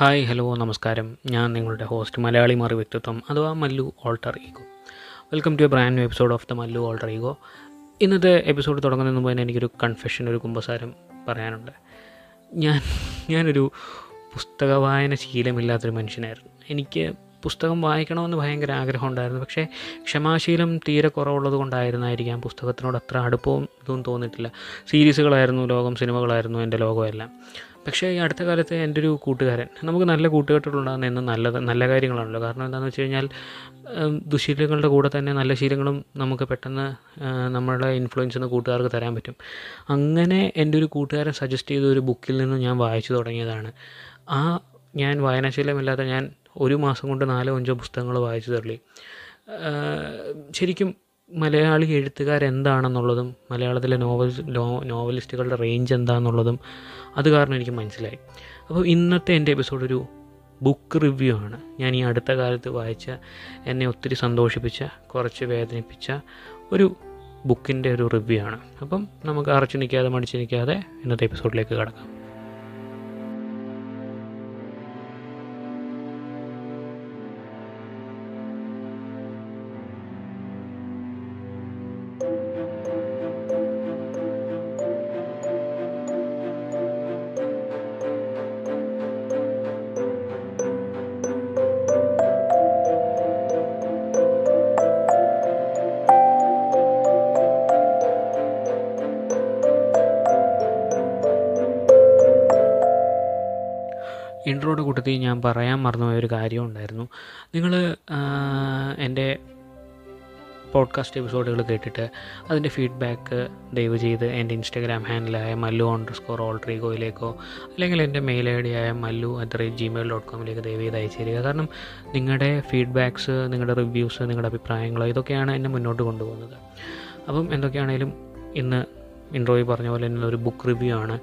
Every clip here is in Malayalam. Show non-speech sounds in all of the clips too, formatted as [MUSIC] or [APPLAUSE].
ഹായ് ഹലോ നമസ്കാരം. ഞാൻ നിങ്ങളുടെ ഹോസ്റ്റ് മലയാളി മാറി വ്യക്തിത്വം അഥവാ Mallu alter ego welcome to a brand new episode of the Mallu alter ego ഇന്നത്തെ എപ്പിസോഡ് തുടങ്ങുന്നതിന് മുമ്പ് തന്നെ എനിക്കൊരു കൺഫെഷൻ ഒരു കുമ്പസാരം പറയാനുണ്ട്. ഞാൻ ഞാനൊരു പുസ്തക വായന ശീലമില്ലാത്തൊരു മനുഷ്യനായിരുന്നു. എനിക്ക് പുസ്തകം വായിക്കണമെന്ന് ഭയങ്കര ആഗ്രഹം ഉണ്ടായിരുന്നു പക്ഷേ ക്ഷമാശീലം തീരെ കുറവുള്ളത് കൊണ്ടായിരുന്നായിരിക്കാം പുസ്തകത്തിനോട് അത്ര അടുപ്പവും ഇതൊന്നും തോന്നിയിട്ടില്ല. സീരീസുകളായിരുന്നു ലോകം സിനിമകളായിരുന്നു എന്റെ ലോകമെല്ലാം. പക്ഷേ ഈ അടുത്ത കാലത്ത് എന്റെ ഒരു കൂട്ടുകാരൻ നമുക്ക് നല്ല കൂട്ടുകെട്ടുകളുണ്ടാകുന്ന എന്നും നല്ലത് നല്ല കാര്യങ്ങളാണല്ലോ. കാരണം എന്താണെന്ന് വെച്ച് കഴിഞ്ഞാൽ ദുശീലങ്ങളുടെ കൂടെ തന്നെ നല്ല ശീലങ്ങളും നമുക്ക് പെട്ടെന്ന് നമ്മളുടെ നമ്മളെ ഇൻഫ്ലുവൻസ് ചെയ്യുന്ന കൂട്ടുകാർക്ക് തരാൻ പറ്റും. അങ്ങനെ എന്റെ ഒരു കൂട്ടുകാരൻ സജസ്റ്റ് ചെയ്ത ഒരു ബുക്കിൽ നിന്ന് ഞാൻ വായിച്ചു തുടങ്ങിയതാണ്. ആ ഞാൻ വായനാശീലമില്ലാത്ത ഞാൻ ഒരു മാസം കൊണ്ട് നാലോ അഞ്ചോ പുസ്തകങ്ങൾ വായിച്ചു തള്ളി ശരിക്കും മലയാളി എഴുത്തുകാരെന്താണെന്നുള്ളതും മലയാളത്തിലെ നോവൽ നോവലിസ്റ്റുകളുടെ റേഞ്ച് എന്താണെന്നുള്ളതും അത് കാരണം എനിക്ക് മനസ്സിലായി. അപ്പോൾ ഇന്നത്തെ എന്റെ എപ്പിസോഡ് ഒരു ബുക്ക് റിവ്യൂ ആണ്. ഞാൻ ഈ അടുത്ത കാലത്ത് വായിച്ച എന്നെ ഒത്തിരി സന്തോഷിപ്പിച്ച കുറച്ച് വേദനിപ്പിച്ച ഒരു ബുക്കിന്റെ ഒരു റിവ്യൂ ആണ്. അപ്പം നമുക്ക് അറച്ചു നിൽക്കാതെ മടിച്ചു നിൽക്കാതെ ഇന്നത്തെ എപ്പിസോഡിലേക്ക് കിടക്കാം. ഇൻട്രോയുടെ കൂട്ടത്തിൽ ഞാൻ പറയാൻ മറന്നുപോയ ഒരു കാര്യം ഉണ്ടായിരുന്നു. നിങ്ങൾ എന്റെ പോഡ്കാസ്റ്റ് എപ്പിസോഡുകൾ കേട്ടിട്ട് അതിന്റെ ഫീഡ്ബാക്ക് ദയവ് ചെയ്ത് എന്റെ ഇൻസ്റ്റാഗ്രാം ഹാൻഡിലായ മല്ലു അണ്ടർ സ്കോർ ഓൾട്രീഗോയിലേക്കോ അല്ലെങ്കിൽ എന്റെ മെയിൽ ഐ ഡി ആയ Mallu at the rate Gmail dot കോമിലേക്ക് ദയവ് ചെയ്ത് അയച്ചു തരിക കാരണം നിങ്ങളുടെ ഫീഡ്ബാക്ക്സ് നിങ്ങളുടെ റിവ്യൂസ് നിങ്ങളുടെ അഭിപ്രായങ്ങൾ ഇതൊക്കെയാണ് എന്നെ മുന്നോട്ട് കൊണ്ടുപോകുന്നത്. അപ്പം എന്തൊക്കെയാണേലും ഇന്ന് ഇൻട്രോയിൽ പറഞ്ഞ പോലെ തന്നെ ഒരു ബുക്ക് റിവ്യൂ ആണ്.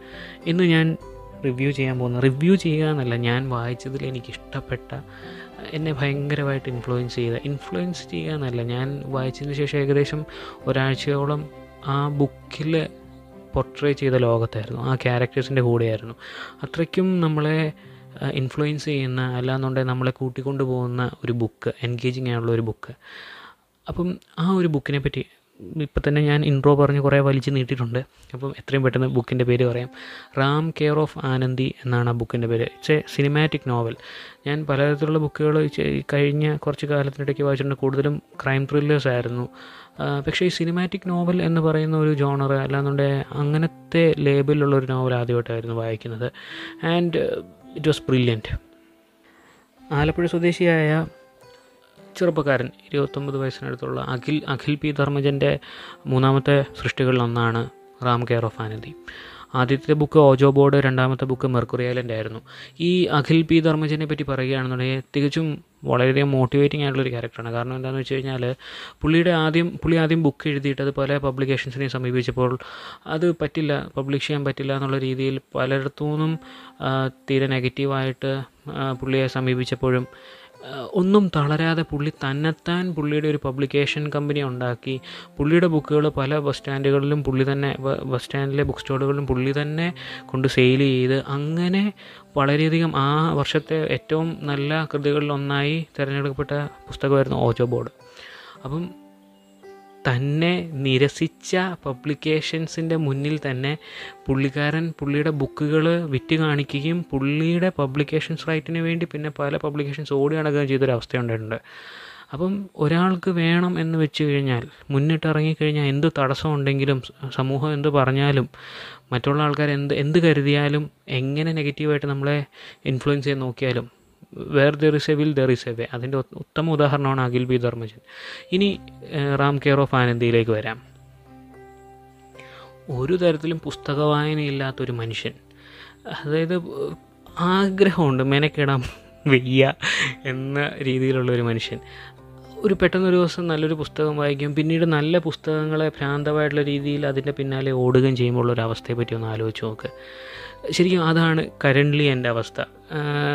ഇന്ന് ഞാൻ റിവ്യൂ ചെയ്യാൻ പോകുന്നത്. റിവ്യൂ ചെയ്യുക എന്നല്ല ഞാൻ വായിച്ചതിൽ എനിക്ക് ഇഷ്ടപ്പെട്ട എന്നെ ഭയങ്കരമായിട്ട് ഇൻഫ്ലുവൻസ് ചെയ്ത ഇൻഫ്ലുവൻസ് ചെയ്യുക എന്നല്ല. ഞാൻ വായിച്ചതിന് ശേഷം ഏകദേശം ഒരാഴ്ചയോളം ആ ബുക്കിൽ പൊർട്രേ ചെയ്ത ലോകത്തായിരുന്നു. ആ ക്യാരക്ടേഴ്സിന്റെ കൂടെയായിരുന്നു. അത്രയ്ക്കും നമ്മളെ ഇൻഫ്ലുവൻസ് ചെയ്യുന്ന അല്ലാന്നുണ്ടെങ്കിൽ നമ്മളെ കൂട്ടിക്കൊണ്ടു പോകുന്ന ഒരു ബുക്ക് എൻഗേജിങ് ആയുള്ള ഒരു ബുക്ക് അപ്പം ആ ഒരു ബുക്കിനെ പറ്റി ഇപ്പം തന്നെ ഞാൻ ഇൻട്രോ പറഞ്ഞ് കുറേ വലിച്ചു നീട്ടിയിട്ടുണ്ട്. അപ്പം എത്രയും പെട്ടെന്ന് ബുക്കിന്റെ പേര് പറയാം. റാം കെയർ ഓഫ് ആനന്ദി എന്നാണ് ആ ബുക്കിന്റെ പേര്. ഇറ്റ്സ് എ സിനിമാറ്റിക് നോവൽ ഞാൻ പലതരത്തിലുള്ള ബുക്കുകൾ കഴിഞ്ഞ കുറച്ച് കാലത്തിനിടയ്ക്ക് വായിച്ചിട്ടുണ്ട്. കൂടുതലും ക്രൈം ത്രില്ലേഴ്സ് ആയിരുന്നു. പക്ഷേ ഈ സിനിമാറ്റിക് നോവൽ എന്ന് പറയുന്ന ഒരു ജോണർ അല്ലാന്നുണ്ടെങ്കിൽ അങ്ങനത്തെ ലേബിലുള്ള ഒരു നോവൽ ആദ്യമായിട്ടായിരുന്നു വായിക്കുന്നത്. And it was brilliant Alappuzha സ്വദേശിയായ ചെറുപ്പക്കാരൻ ഇരുപത്തൊമ്പത് വയസ്സിനടുത്തുള്ള അഖിൽ അഖിൽ പി ധർമ്മജന്റെ മൂന്നാമത്തെ സൃഷ്ടികളിലൊന്നാണ് റാം കെയർ ഓഫ് ആനന്ദി. ആദ്യത്തെ ബുക്ക് ഓജോ ബോർഡ് രണ്ടാമത്തെ ബുക്ക് മെർക്കുറി ഐലൻഡ് ആയിരുന്നു. ഈ അഖിൽ പി ധർമ്മജനെ പറ്റി പറയുകയാണെന്നുണ്ടെങ്കിൽ തികച്ചും വളരെയധികം മോട്ടിവേറ്റിംഗ് ആയിട്ടുള്ളൊരു ക്യാരക്ടറാണ് കാരണം എന്താണെന്ന് വെച്ച് കഴിഞ്ഞാൽ പുള്ളിയുടെ ആദ്യം പുള്ളി ആദ്യം ബുക്ക് എഴുതിയിട്ട് അത് പല പബ്ലിക്കേഷൻസിനെ സമീപിച്ചപ്പോൾ അത് പറ്റില്ല പബ്ലിഷ് ചെയ്യാൻ പറ്റില്ല എന്നുള്ള രീതിയിൽ പലയിടത്തു നിന്നും തീരെ നെഗറ്റീവായിട്ട് പുള്ളിയെ സമീപിച്ചപ്പോഴും ഒന്നും തളരാതെ പുള്ളി തന്നെത്താൻ പുള്ളിയുടെ ഒരു പബ്ലിക്കേഷൻ കമ്പനി ഉണ്ടാക്കി. പുള്ളിയുടെ ബുക്കുകൾ പല ബസ് സ്റ്റാൻഡുകളിലും പുള്ളി തന്നെ ബസ് സ്റ്റാൻഡിലെ ബുക്ക് സ്റ്റോറുകളിലും പുള്ളി തന്നെ കൊണ്ട് സെയിൽ ചെയ്ത് അങ്ങനെ വളരെയധികം ആ വർഷത്തെ ഏറ്റവും നല്ല കൃതികളിൽ ഒന്നായി തിരഞ്ഞെടുക്കപ്പെട്ട പുസ്തകമായിരുന്നു ഓജോ ബോർഡ്. അപ്പം തന്നെ നിരസിച്ച പബ്ലിക്കേഷൻസിന്റെ മുന്നിൽ തന്നെ പുള്ളിക്കാരൻ പുള്ളിയുടെ ബുക്കുകൾ വിറ്റ് കാണിക്കുകയും പുള്ളിയുടെ പബ്ലിക്കേഷൻസ് റൈറ്റിന് വേണ്ടി പിന്നെ പല പബ്ലിക്കേഷൻസ് ഓടി നടക്കുകയും ചെയ്തൊരവസ്ഥ ഉണ്ടായിട്ടുണ്ട് അപ്പം ഒരാൾക്ക് വേണം എന്ന് വെച്ച് കഴിഞ്ഞാൽ മുന്നിട്ടിറങ്ങിക്കഴിഞ്ഞാൽ എന്ത് തടസ്സം ഉണ്ടെങ്കിലും സമൂഹം എന്ത് പറഞ്ഞാലും മറ്റുള്ള ആൾക്കാർ എന്ത് എന്ത് കരുതിയാലും എങ്ങനെ നെഗറ്റീവായിട്ട് നമ്മളെ ഇൻഫ്ലുവൻസ് ചെയ്ത് നോക്കിയാലും where there is a will there is a way അതിന്റെ ഉത്തമ ഉദാഹരണമാണ് അഖിൽ ബി ധർമ്മജൻ. ഇനി റാം കെയർ ഓഫ് ആനന്ദിയിലേക്ക് വരാം. ഒരു തരത്തിലും പുസ്തക വായനയില്ലാത്തൊരു മനുഷ്യൻ. അതായത് ആഗ്രഹമുണ്ട് മെനക്കെടാം വയ്യ എന്ന രീതിയിലുള്ള ഒരു മനുഷ്യൻ. ഒരു പെട്ടെന്നൊരു ദിവസം നല്ലൊരു പുസ്തകം വായിക്കും പിന്നീട് നല്ല പുസ്തകങ്ങളെ ഭ്രാന്തമായിട്ടുള്ള രീതിയിൽ അതിന്റെ പിന്നാലെ ഓടുകയും ചെയ്യുമ്പോൾ ഒരു അവസ്ഥയെ പറ്റി ഒന്ന് ആലോചിച്ച് നോക്ക്. ശരിക്കും അതാണ് കറന്റ്ലി എന്റെ അവസ്ഥ.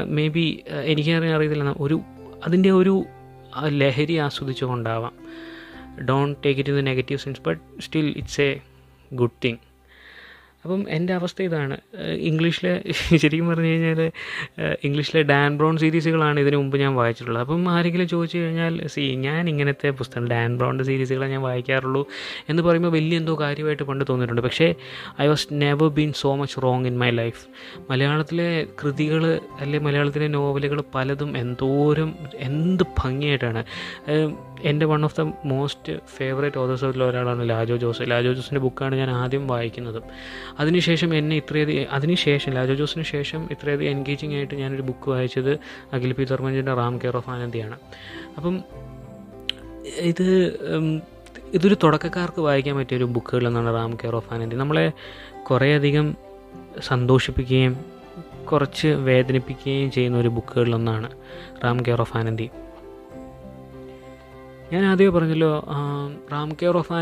മേ ബി എനിക്കറിയാൻ അറിയത്തില്ല. ഒരു അതിന്റെ ഒരു ലഹരി ആസ്വദിച്ചുകൊണ്ടാവാം. Don't take it in the negative sense but still it's a good thing അപ്പം എന്റെ അവസ്ഥ ഇതാണ്. ഇംഗ്ലീഷിലെ [LAUGHS] ശരിക്കും പറഞ്ഞു കഴിഞ്ഞാൽ ഇംഗ്ലീഷിലെ ഡാൻ ബ്രൗൺ സീരീസുകളാണ് ഇതിനു മുമ്പ് ഞാൻ വായിച്ചിട്ടുള്ളത്. അപ്പം ആരെങ്കിലും ചോദിച്ചു കഴിഞ്ഞാൽ സി ഞാൻ ഇങ്ങനത്തെ പുസ്തകം ഡാൻ ബ്രൗണിന്റെ സീരീസുകളെ ഞാൻ വായിക്കാറുള്ളൂ എന്ന് പറയുമ്പോൾ വലിയ എന്തോ കാര്യമായിട്ട് പണ്ട് തോന്നിയിട്ടുണ്ട്. പക്ഷേ I was never been so much wrong in my life മലയാളത്തിലെ കൃതികൾ അല്ലെങ്കിൽ മലയാളത്തിലെ നോവലുകൾ പലതും എന്തോരം എന്ത് ഭംഗിയായിട്ടാണ്. എന്റെ one of the most favourite ഓതേഴ്സിൽ ഒരാളാണ് ലാജോ ജോസ്. ലാജോ ജോസിന്റെ ബുക്കാണ് ഞാൻ ആദ്യം വായിക്കുന്നതും. അതിനുശേഷം എന്നെ ഇത്രയധികം അതിനുശേഷം ലാജോ ജോസിന് ശേഷം ഇത്രയധികം എൻഗേജിങ് ആയിട്ട് ഞാനൊരു ബുക്ക് വായിച്ചത് അഖിൽ പി ധർമ്മജിന്റെ റാം കെയർ ഓഫ് ആനന്ദിയാണ്. അപ്പം ഇത് ഇതൊരു തുടക്കക്കാർക്ക് വായിക്കാൻ പറ്റിയ ഒരു ബുക്കുകൾ എന്നാണ് റാം കെയർ ഓഫ് ആനന്ദി. നമ്മളെ കുറേയധികം സന്തോഷിപ്പിക്കുകയും കുറച്ച് വേദനിപ്പിക്കുകയും ചെയ്യുന്ന ഒരു ബുക്കുകളിലൊന്നാണ് റാം കെയർ ഓഫ് ആനന്ദി. ഞാൻ ആദ്യമേ പറഞ്ഞല്ലോ റാം കെയർ ഓഫ്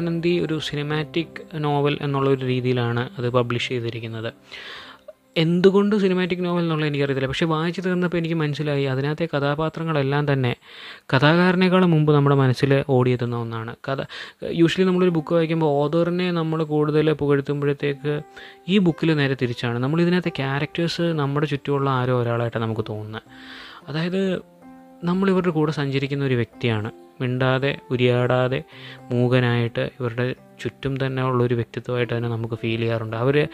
ഒരു സിനിമാറ്റിക് നോവൽ എന്നുള്ള ഒരു രീതിയിലാണ് അത് പബ്ലിഷ് ചെയ്തിരിക്കുന്നത്. എന്തുകൊണ്ട് സിനിമാറ്റിക് നോവൽ എന്നുള്ളത് എനിക്കറിയത്തില്ല. പക്ഷേ വായിച്ചു തീർന്നപ്പോൾ എനിക്ക് മനസ്സിലായി അതിനകത്തെ കഥാപാത്രങ്ങളെല്ലാം തന്നെ കഥാകാരനേക്കാളും മുമ്പ് നമ്മുടെ മനസ്സിൽ ഓടിയെത്തുന്ന ഒന്നാണ്. കഥ യൂഷ്വലി നമ്മളൊരു ബുക്ക് വായിക്കുമ്പോൾ ഓതറിനെ നമ്മൾ കൂടുതൽ പുകഴ്ത്തുമ്പോഴത്തേക്ക് ഈ ബുക്കിൽ നേരെ തിരിച്ചാണ്. നമ്മൾ ഇതിനകത്തെ ക്യാരക്ടേഴ്സ് നമ്മുടെ ചുറ്റുമുള്ള ആരോ ഒരാളായിട്ടാണ് നമുക്ക് തോന്നുന്നത്. അതായത് നമ്മളിവരുടെ കൂടെ സഞ്ചരിക്കുന്ന ഒരു വ്യക്തിയാണ്. മിണ്ടാതെ ഉരിയാടാതെ മൂകനായിട്ട് ഇവരുടെ ചുറ്റും തന്നെ ഉള്ള ഒരു വ്യക്തിത്വമായിട്ട് തന്നെ നമുക്ക് ഫീൽ ചെയ്യാറുണ്ട്. അവർ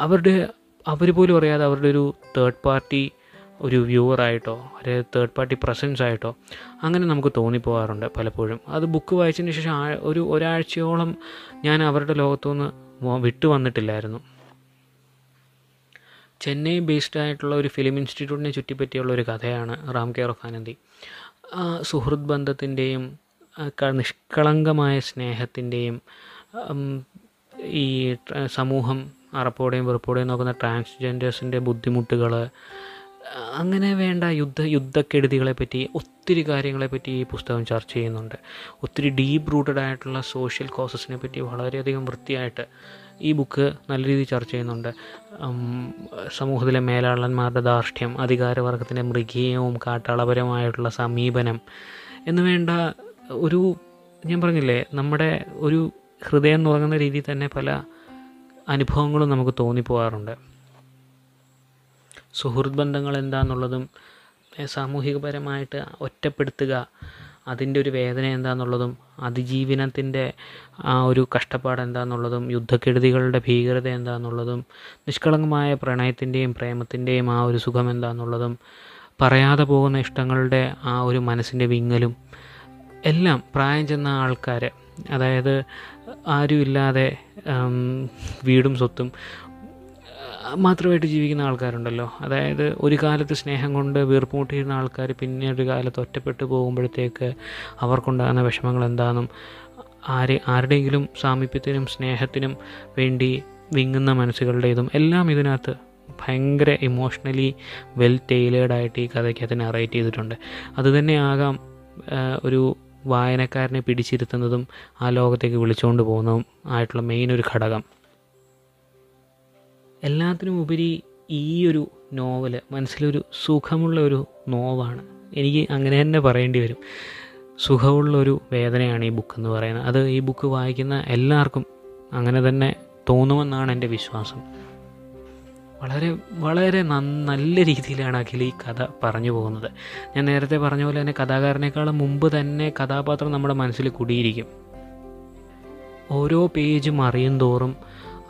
അവരുടെ അവർ പോലും അറിയാതെ അവരുടെ ഒരു തേർഡ് പാർട്ടി ഒരു വ്യൂവറായിട്ടോ ഒരു തേർഡ് പാർട്ടി പ്രസൻസ് ആയിട്ടോ അങ്ങനെ നമുക്ക് തോന്നിപ്പോകാറുണ്ട് പലപ്പോഴും. അത് ബുക്ക് വായിച്ചതിന് ശേഷം ഒരു ഒരാഴ്ചയോളം ഞാൻ അവരുടെ ലോകത്തുനിന്ന് വിട്ടു വന്നിട്ടില്ലായിരുന്നു. ചെന്നൈ ബേസ്ഡ് ആയിട്ടുള്ള ഒരു ഫിലിം ഇൻസ്റ്റിറ്റ്യൂട്ടിനെ ചുറ്റിപ്പറ്റിയുള്ള ഒരു കഥയാണ് റാം കെയർ ഓഫ് ആനന്ദി സുഹൃത്ത് ബന്ധത്തിന്റെയും നിഷ്കളങ്കമായ സ്നേഹത്തിന്റെയും ഈ സമൂഹം അറപ്പോടെയും വെറുപ്പോടെയും നോക്കുന്ന ട്രാൻസ്ജെൻഡേഴ്സിന്റെ ബുദ്ധിമുട്ടുകൾ അങ്ങനെ വേണ്ട യുദ്ധ യുദ്ധക്കെടുതികളെ പറ്റി ഒത്തിരി കാര്യങ്ങളെപ്പറ്റി ഈ പുസ്തകം ചർച്ച ചെയ്യുന്നുണ്ട്. ഒത്തിരി ഡീപ്പ് റൂട്ടഡ് ആയിട്ടുള്ള സോഷ്യൽ കോസസിനെ പറ്റി വളരെയധികം വൃത്തിയായിട്ട് ഈ ബുക്ക് നല്ല രീതിയിൽ ചർച്ച ചെയ്യുന്നുണ്ട്. സമൂഹത്തിലെ മേലാളന്മാരുടെ ധാർഷ്ട്യം അധികാരവർഗത്തിന്റെ മൃഗീയവും കാട്ടാളപരമായിട്ടുള്ള സമീപനം എന്ന് വേണ്ട ഒരു ഞാൻ പറഞ്ഞില്ലേ നമ്മുടെ ഒരു ഹൃദയം തുടങ്ങുന്ന രീതിയിൽ തന്നെ പല അനുഭവങ്ങളും നമുക്ക് തോന്നിപ്പോകാറുണ്ട് സുഹൃത്ത് ബന്ധങ്ങൾ എന്താണെന്നുള്ളതും സാമൂഹികപരമായിട്ട് ഒറ്റപ്പെടുത്തുക അതിന്റെ ഒരു വേദന എന്താണെന്നുള്ളതും അതിജീവനത്തിന്റെ ആ ഒരു കഷ്ടപ്പാട് എന്താണെന്നുള്ളതും യുദ്ധക്കെടുതികളുടെ ഭീകരത എന്താണെന്നുള്ളതും നിഷ്കളങ്കമായ പ്രണയത്തിന്റെയും പ്രേമത്തിന്റെയും ആ ഒരു സുഖം എന്താണെന്നുള്ളതും പറയാതെ പോകുന്ന ഇഷ്ടങ്ങളുടെ ആ ഒരു മനസ്സിന്റെ വിങ്ങലും എല്ലാം പ്രായം ചെന്ന ആൾക്കാർ അതായത് ആരുമില്ലാതെ വീടും സ്വത്തും മാത്രമായിട്ട് ജീവിക്കുന്ന ആൾക്കാരുണ്ടല്ലോ. അതായത് ഒരു കാലത്ത് സ്നേഹം കൊണ്ട് വീർപ്പുമുട്ടിയിരുന്ന ആൾക്കാർ പിന്നെ ഒരു കാലത്ത് ഒറ്റപ്പെട്ടു പോകുമ്പോഴത്തേക്ക് അവർക്കുണ്ടാകുന്ന വിഷമങ്ങൾ എന്താണെന്നും ആരെ ആരുടെയെങ്കിലും സാമീപ്യത്തിനും സ്നേഹത്തിനും വേണ്ടി വിങ്ങുന്ന മനസ്സുകളുടെ ഇതും എല്ലാം ഇതിനകത്ത് ഭയങ്കര ഇമോഷണലി വെൽ ടെയിലേഡായിട്ട് ഈ കഥയ്ക്കകത്ത് നറേറ്റ് ചെയ്തിട്ടുണ്ട്. അതുതന്നെ ആകാം ഒരു വായനക്കാരനെ പിടിച്ചിരുത്തുന്നതും ആ ലോകത്തേക്ക് വിളിച്ചുകൊണ്ട് പോകുന്നതും ആയിട്ടുള്ള മെയിൻ ഒരു ഘടകം. എല്ലാത്തിനും ഉപരി ഈ ഒരു നോവൽ മനസ്സിലൊരു സുഖമുള്ള ഒരു നോവാണ്. എനിക്ക് അങ്ങനെ തന്നെ പറയേണ്ടി വരും. സുഖമുള്ളൊരു വേദനയാണ് ഈ ബുക്ക് എന്ന് പറയുന്നത്. അത് ഈ ബുക്ക് വായിക്കുന്ന എല്ലാവർക്കും അങ്ങനെ തന്നെ തോന്നുമെന്നാണ് എന്റെ വിശ്വാസം. വളരെ വളരെ നല്ല രീതിയിലാണ് അഖിൽ ഈ കഥ പറഞ്ഞു പോകുന്നത്. ഞാൻ നേരത്തെ പറഞ്ഞ പോലെ തന്നെ കഥാകാരനേക്കാളും മുമ്പ് തന്നെ കഥാപാത്രം നമ്മുടെ മനസ്സിൽ കുടിയിരിക്കും. ഓരോ പേജും അറിയും തോറും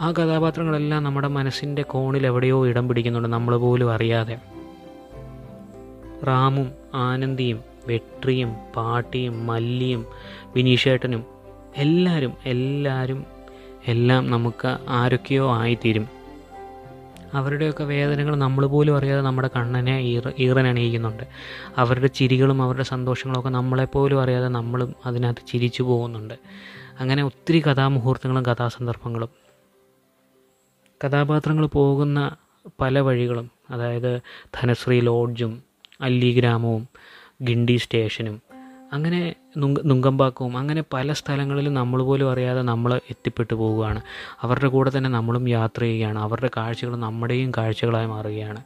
ആ കഥാപാത്രങ്ങളെല്ലാം നമ്മുടെ മനസ്സിന്റെ കോണിൽ എവിടെയോ ഇടം പിടിക്കുന്നുണ്ട് നമ്മൾ പോലും അറിയാതെ. റാമും ആനന്ദിയും വെട്രിയും പാട്ടിയും മല്ലിയും വിനീഷേട്ടനും എല്ലാവരും എല്ലാവരും എല്ലാം നമുക്ക് ആരൊക്കെയോ ആയിത്തീരും. അവരുടെയൊക്കെ വേദനകൾ നമ്മൾ പോലും അറിയാതെ നമ്മുടെ കണ്ണനെ ഈറ ഈറനണിയിക്കുന്നുണ്ട്. അവരുടെ ചിരികളും അവരുടെ സന്തോഷങ്ങളൊക്കെ നമ്മളെപ്പോലും അറിയാതെ നമ്മളും അതിനകത്ത് ചിരിച്ചു പോകുന്നുണ്ട്. അങ്ങനെ ഒത്തിരി കഥാമുഹൂർത്തങ്ങളും കഥാസന്ദർഭങ്ങളും. കഥാപാത്രങ്ങൾ പോകുന്ന പല വഴികളും അതായത് ധനശ്രീ ലോഡ്ജും അല്ലി ഗ്രാമവും ഗിണ്ടി സ്റ്റേഷനും അങ്ങനെ നുങ്ക നുങ്കമ്പാക്കവും അങ്ങനെ പല സ്ഥലങ്ങളിലും നമ്മൾ പോലും അറിയാതെ നമ്മൾ എത്തിപ്പെട്ടു പോവുകയാണ്. അവരുടെ കൂടെ തന്നെ നമ്മളും യാത്ര ചെയ്യുകയാണ്. അവരുടെ കാഴ്ചകൾ നമ്മുടെയും കാഴ്ചകളായി മാറുകയാണ്.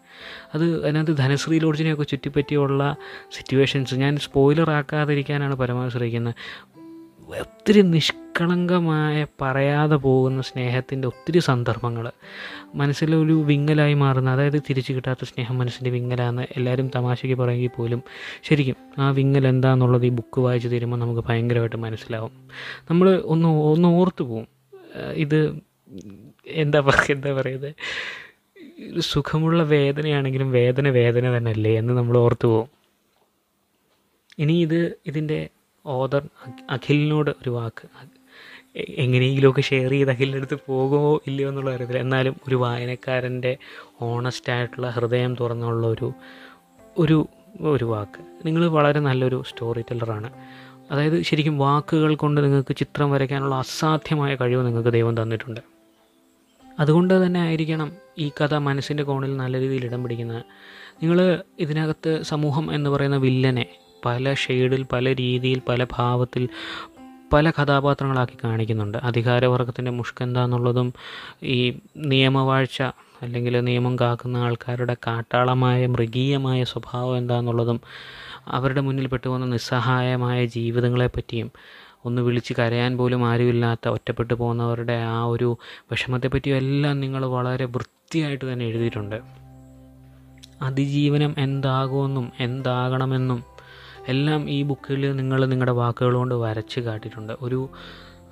അത് അതിനകത്ത് ധനശ്രീ ലോഡ്ജിനെയൊക്കെ ചുറ്റിപ്പറ്റിയുള്ള സിറ്റുവേഷൻസ് ഞാൻ സ്പോയിലർ ആക്കാതിരിക്കാനാണ് പരമാവധി ശ്രമിക്കുന്നത്. ഒത്തിരി നിഷ്കളങ്കമായ പറയാതെ പോകുന്ന സ്നേഹത്തിന്റെ ഒത്തിരി സന്ദർഭങ്ങൾ. മനസ്സിലൊരു വിങ്ങലായി മാറുന്ന അതായത് തിരിച്ചു കിട്ടാത്ത സ്നേഹം മനസ്സിന്റെ വിങ്ങലാന്ന് എല്ലാവരും തമാശയ്ക്ക് പറയുമെങ്കിൽ പോലും ശരിക്കും ആ വിങ്ങൽ എന്താണെന്നുള്ളത് ഈ ബുക്ക് വായിച്ച് തരുമ്പോൾ നമുക്ക് ഭയങ്കരമായിട്ട് മനസ്സിലാവും. നമ്മൾ ഒന്ന് ഒന്ന് ഓർത്തു പോവും. ഇത് എന്താ പറയുക എന്താ പറയുന്നത്? സുഖമുള്ള വേദനയാണെങ്കിലും വേദന വേദന തന്നെയല്ലേ എന്ന് നമ്മൾ ഓർത്തു പോവും. ഇനി ഇത് ഇതിന്റെ ഓദർ അഖിലിനോട് ഒരു വാക്ക്. എങ്ങനെയെങ്കിലുമൊക്കെ ഷെയർ ചെയ്ത് അഖിലിന്റെ അടുത്ത് പോകുമോ ഇല്ലയോ എന്നുള്ള കാര്യത്തിൽ. എന്നാലും ഒരു വായനക്കാരന്റെ ഓണസ്റ്റ് ആയിട്ടുള്ള ഹൃദയം തുറന്നുള്ള ഒരു ഒരു ഒരു വാക്ക്. നിങ്ങൾ വളരെ നല്ലൊരു സ്റ്റോറി ടെല്ലറാണ് അതായത് ശരിക്കും വാക്കുകൾ കൊണ്ട് നിങ്ങൾക്ക് ചിത്രം വരയ്ക്കാനുള്ള അസാധ്യമായ കഴിവ് നിങ്ങൾക്ക് ദൈവം തന്നിട്ടുണ്ട്. അതുകൊണ്ട് തന്നെ ആയിരിക്കണം ഈ കഥ മനസ്സിന്റെ കോണിൽ നല്ല രീതിയിൽ ഇടം പിടിക്കുന്നത്. നിങ്ങൾ ഇതിനകത്ത് സമൂഹം എന്ന് പറയുന്ന വില്ലനെ പല ഷെയ്ഡിൽ പല രീതിയിൽ പല ഭാവത്തിൽ പല കഥാപാത്രങ്ങളാക്കി കാണിക്കുന്നുണ്ട്. അധികാരവർഗത്തിന്റെ മുഷ്കെന്താന്നുള്ളതും ഈ നിയമവാഴ്ച അല്ലെങ്കിൽ നിയമം കാക്കുന്ന ആൾക്കാരുടെ കാട്ടാളമായ മൃഗീയമായ സ്വഭാവം എന്താണെന്നുള്ളതും അവരുടെ മുന്നിൽ പെട്ടുപോകുന്ന നിസ്സഹായമായ ജീവിതങ്ങളെപ്പറ്റിയും ഒന്ന് വിളിച്ച് കരയാൻ പോലും ആരുമില്ലാത്ത ഒറ്റപ്പെട്ടു പോകുന്നവരുടെ ആ ഒരു വിഷമത്തെപ്പറ്റിയും എല്ലാം നിങ്ങൾ വളരെ വൃത്തിയായിട്ട് തന്നെ എഴുതിയിട്ടുണ്ട്. അതിജീവനം എന്താകുമെന്നും എന്താകണമെന്നും എല്ലാം ഈ ബുക്കിൽ നിങ്ങൾ നിങ്ങളുടെ വാക്കുകൾ കൊണ്ട് വരച്ച് കാട്ടിയിട്ടുണ്ട്. ഒരു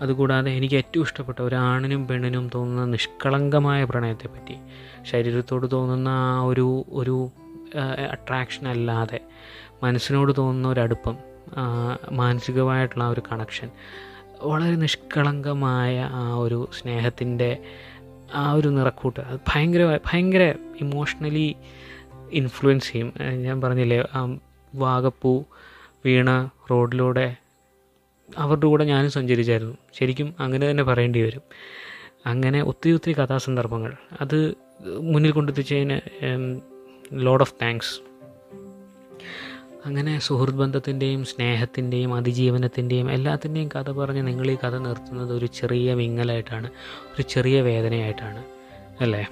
അതുകൂടാതെ എനിക്ക് ഏറ്റവും ഇഷ്ടപ്പെട്ട ഒരു ആണിനും പെണ്ണിനും തോന്നുന്ന നിഷ്കളങ്കമായ പ്രണയത്തെപ്പറ്റി ശരീരത്തോട് തോന്നുന്ന ആ ഒരു ഒരു അട്രാക്ഷൻ അല്ലാതെ മനസ്സിനോട് തോന്നുന്ന ഒരു അടുപ്പം മാനസികമായിട്ടുള്ള ഒരു കണക്ഷൻ വളരെ നിഷ്കളങ്കമായ ആ ഒരു സ്നേഹത്തിന്റെ ആ ഒരു നിറക്കൂട്ട്. അത് ഭയങ്കര ഭയങ്കര ഇമോഷണലി ഇൻഫ്ലുവൻസ് ചെയ്യും. ഞാൻ പറഞ്ഞില്ലേ വാഗപ്പൂ വീണ റോഡിലൂടെ അവരുടെ കൂടെ ഞാനും സഞ്ചരിച്ചായിരുന്നു. ശരിക്കും അങ്ങനെ തന്നെ പറയേണ്ടി വരും. അങ്ങനെ ഒത്തിരി ഒത്തിരി കഥാസന്ദർഭങ്ങൾ. അത് മുന്നിൽ കൊണ്ടെത്തിച്ചതിന് ലോഡ് ഓഫ് താങ്ക്സ്. അങ്ങനെ സുഹൃത്ത് ബന്ധത്തിന്റെയും സ്നേഹത്തിന്റെയും അതിജീവനത്തിന്റെയും എല്ലാത്തിന്റെയും കഥ പറഞ്ഞ് നിങ്ങൾ ഈ കഥ നിർത്തുന്നത് ഒരു ചെറിയ വിങ്ങലായിട്ടാണ് ഒരു ചെറിയ വേദനയായിട്ടാണ് അല്ലേ?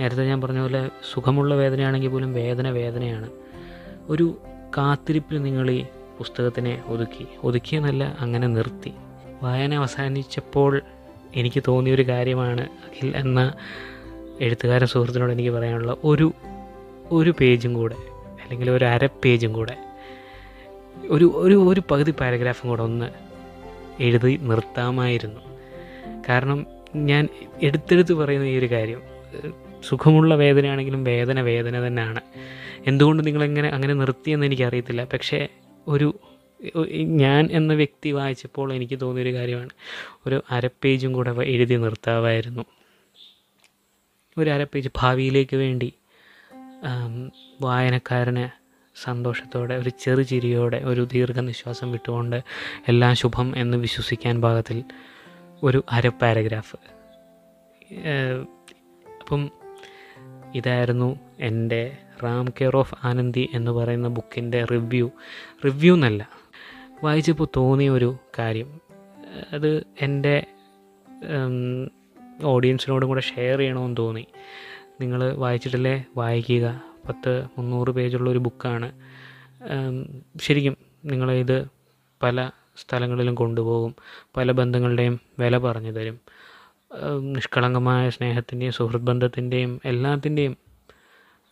നേരത്തെ ഞാൻ പറഞ്ഞ പോലെ സുഖമുള്ള വേദനയാണെങ്കിൽ പോലും വേദന വേദനയാണ്. ഒരു കാത്തിരിപ്പിൽ നിങ്ങൾ ഈ പുസ്തകത്തിനെ ഒതുക്കി. ഒതുക്കിയെന്നല്ല അങ്ങനെ നിർത്തി. വായന അവസാനിച്ചപ്പോൾ എനിക്ക് തോന്നിയൊരു കാര്യമാണ് അഖിൽ എന്ന എഴുത്തുകാരൻ സുഹൃത്തിനോട് എനിക്ക് പറയാനുള്ള ഒരു ഒരു പേജും കൂടെ അല്ലെങ്കിൽ ഒരു അര പേജും കൂടെ. ഒരു ഒരു ഒരു പകുതി പാരഗ്രാഫും കൂടെ ഒന്ന് എഴുതി നിർത്താമായിരുന്നു. കാരണം ഞാൻ എടുത്തെടുത്ത് പറയുന്ന ഈ ഒരു കാര്യം സുഖമുള്ള വേദനയാണെങ്കിലും വേദന വേദന തന്നെയാണ്. എന്തുകൊണ്ട് നിങ്ങളെങ്ങനെ അങ്ങനെ നിർത്തിയെന്ന് എനിക്കറിയത്തില്ല. പക്ഷേ ഒരു ഞാൻ എന്ന വ്യക്തി വായിച്ചപ്പോൾ എനിക്ക് തോന്നിയൊരു കാര്യമാണ്. ഒരു അര പേജും കൂടെ എഴുതി നിർത്താമായിരുന്നു ഒരു അര പേജ് ഭാവിയിലേക്ക് വേണ്ടി വായനക്കാരന് സന്തോഷത്തോടെ ഒരു ചെറുചിരിയോടെ ഒരു ദീർഘനിശ്വാസം വിട്ടുകൊണ്ട് എല്ലാം ശുഭം എന്ന് വിശ്വസിക്കാൻ പാകത്തിൽ ഒരു അര പാരഗ്രാഫ്. അപ്പം ഇതായിരുന്നു എന്റെ റാം കെയർ ഓഫ് ആനന്ദി എന്ന് പറയുന്ന ബുക്കിന്റെ റിവ്യൂ. റിവ്യൂ എന്നല്ല വായിച്ചപ്പോൾ തോന്നിയ ഒരു കാര്യം. അത് എന്റെ ഓഡിയൻസിനോടും കൂടെ ഷെയർ ചെയ്യണമെന്ന് തോന്നി. നിങ്ങൾ വായിച്ചിട്ടല്ലേ? വായിക്കുക. പത്ത് മുന്നൂറ് പേജുള്ളൊരു ബുക്കാണ്. ശരിക്കും നിങ്ങളിത് പല സ്ഥലങ്ങളിലും കൊണ്ടുപോകും പല ബന്ധങ്ങളുടെയും വില പറഞ്ഞു തരും. നിഷ്കളങ്കമായ സ്നേഹത്തിന്റെയും സുഹൃത്ത് ബന്ധത്തിന്റെയും എല്ലാത്തിന്റെയും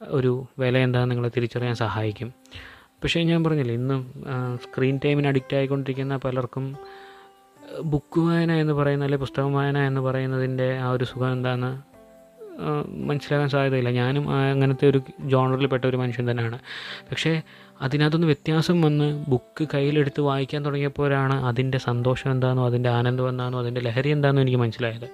ഒരു വില എന്താണെന്ന് നിങ്ങളെ തിരിച്ചറിയാൻ സഹായിക്കും. പക്ഷേ ഞാൻ പറഞ്ഞില്ലേ ഇന്നും സ്ക്രീൻ ടൈമിന് അഡിക്റ്റ് ആയിക്കൊണ്ടിരിക്കുന്ന പലർക്കും ബുക്ക് വായന എന്ന് പറയുന്ന അല്ലെങ്കിൽ പുസ്തകം വായന എന്ന് പറയുന്നതിന്റെ ആ ഒരു സുഖം എന്താണെന്ന് മനസ്സിലാക്കാൻ സാധ്യതയില്ല. ഞാനും അങ്ങനത്തെ ഒരു ജോണറിൽപ്പെട്ട ഒരു മനുഷ്യൻ തന്നെയാണ്. പക്ഷേ അതിനകത്തൊന്ന് വ്യത്യാസം വന്ന് ബുക്ക് കയ്യിലെടുത്ത് വായിക്കാൻ തുടങ്ങിയപ്പോഴാണ് അതിന്റെ സന്തോഷം എന്താണെന്നോ അതിന്റെ ആനന്ദം എന്താണെന്നോ അതിന്റെ ലഹരി എന്താണെന്നോ എനിക്ക് മനസ്സിലായത്.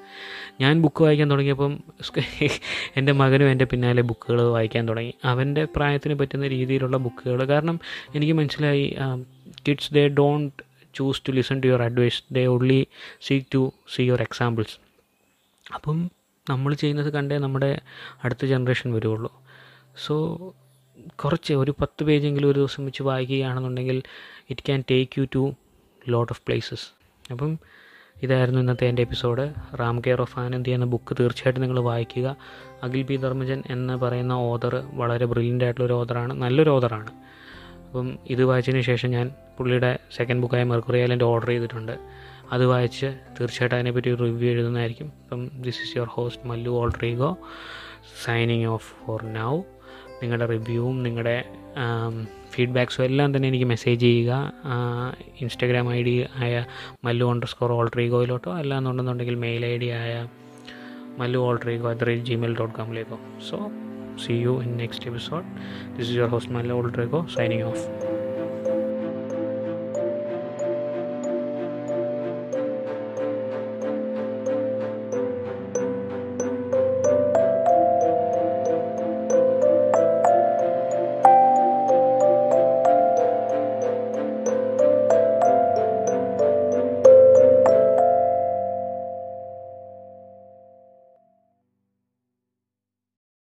ഞാൻ ബുക്ക് വായിക്കാൻ തുടങ്ങിയപ്പം [LAUGHS] എന്റെ മകനും എന്റെ പിന്നാലെ ബുക്കുകൾ വായിക്കാൻ തുടങ്ങി. അവന്റെ പ്രായത്തിന് പറ്റുന്ന രീതിയിലുള്ള ബുക്കുകൾ കാരണം എനിക്ക് മനസ്സിലായി kids they don't choose to listen to your advice they only seek to see your examples അപ്പം നമ്മൾ ചെയ്യുന്നത് കണ്ടേ നമ്മുടെ അടുത്ത ജനറേഷൻ വരുള്ളൂ സോ കുറച്ച് ഒരു പത്ത് പേജെങ്കിലും ഒരു ദിവസം വെച്ച് വായിക്കുകയാണെന്നുണ്ടെങ്കിൽ it can take you to lot of places അപ്പം ഇതായിരുന്നു ഇന്നത്തെ എന്റെ episode. Ram care of Anandi എന്ന ബുക്ക് തീർച്ചയായിട്ടും നിങ്ങൾ വായിക്കുക. അഖിൽ പി ധർമ്മജൻ എന്ന് പറയുന്ന ഓതർ വളരെ ബ്രില്യന്റ് ആയിട്ടുള്ളൊരു ഓതറാണ് നല്ലൊരു ഓതറാണ് അപ്പം ഇത് വായിച്ചതിന് ശേഷം ഞാൻ പുള്ളിയുടെ സെക്കൻഡ് ബുക്കായ മെർക്കുറി ഐലൻഡ് ഓർഡർ ചെയ്തിട്ടുണ്ട്. അത് വായിച്ച് തീർച്ചയായിട്ടും അതിനെപ്പറ്റി ഒരു റിവ്യൂ എഴുതുന്നതായിരിക്കും. അപ്പം this is your host Mallu. Alter ego signing off for now നിങ്ങളുടെ റിവ്യൂവും നിങ്ങളുടെ ഫീഡ്ബാക്സും എല്ലാം തന്നെ എനിക്ക് മെസ്സേജ് ചെയ്യുക. ഇൻസ്റ്റാഗ്രാം ഐ ഡി ആയ മല്ലു അണ്ടർ സ്കോർ ഓൾട്രീഗോയിലോട്ടോ അല്ല എന്നുണ്ടെന്നുണ്ടെങ്കിൽ മെയിൽ ഐ ഡി ആയ Mallu alter ego at Gmail dot കോമിലേക്കോ so see you in next episode this is your host Mallu alter ego signing off.